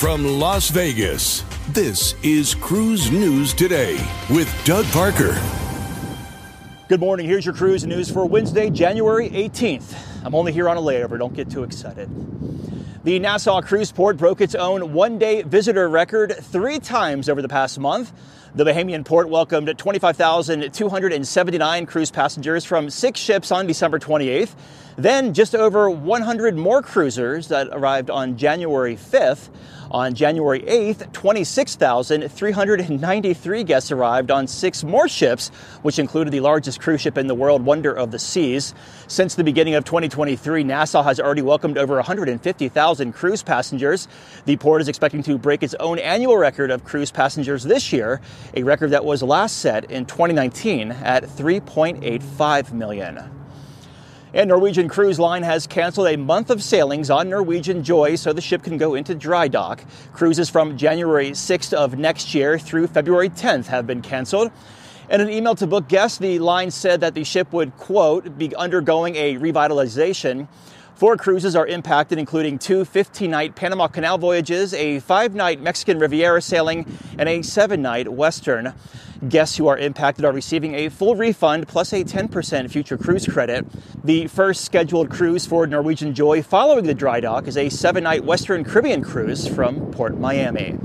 From Las Vegas, this is Cruise News Today with Doug Parker. Good morning. Here's your cruise news for Wednesday, January 18th. I'm only here on a layover. Don't get too excited. The Nassau Cruise Port broke its own one day visitor record three times over the past month. The Bahamian port welcomed 25,279 cruise passengers from six ships on December 28th. Then just over 100 more cruisers that arrived on January 5th. On January 8th, 26,393 guests arrived on six more ships, which included the largest cruise ship in the world, Wonder of the Seas. Since the beginning of 2023, Nassau has already welcomed over 150,000 cruise passengers. The port is expecting to break its own annual record of cruise passengers this year, a record that was last set in 2019 at 3.85 million. And Norwegian Cruise Line has canceled a month of sailings on Norwegian Joy so the ship can go into dry dock. Cruises from January 6th of next year through February 10th have been canceled. In an email to book guests, the line said that the ship would, quote, be undergoing a revitalization. Four cruises are impacted, including two 15 night Panama Canal voyages, a five night Mexican Riviera sailing, and a seven night Western. Guests who are impacted are receiving a full refund plus a 10% future cruise credit. The first scheduled cruise for Norwegian Joy following the dry dock is a seven night Western Caribbean cruise from Port Miami.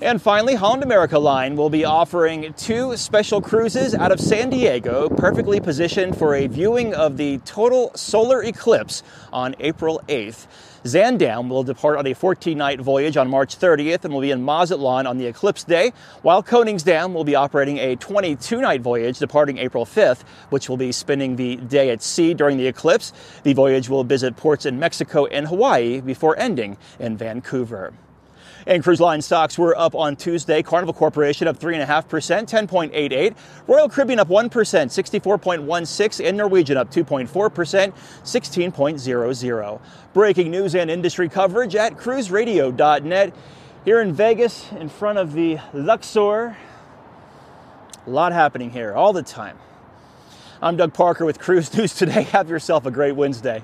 And finally, Holland America Line will be offering two special cruises out of San Diego, perfectly positioned for a viewing of the total solar eclipse on April 8th. Zaandam will depart on a 14 night voyage on March 30th and will be in Mazatlan on the eclipse day, while Koningsdam will be operating a 22 night voyage departing April 5th, which will be spending the day at sea during the eclipse. The voyage will visit ports in Mexico and Hawaii before ending in Vancouver. And cruise line stocks were up on Tuesday. Carnival Corporation up 3.5%, 10.88. Royal Caribbean up 1%, 64.16. And Norwegian up 2.4%, 16.00. Breaking news and industry coverage at cruiseradio.net. Here in Vegas, in front of the Luxor. A lot happening here all the time. I'm Doug Parker with Cruise News Today. Have yourself a great Wednesday.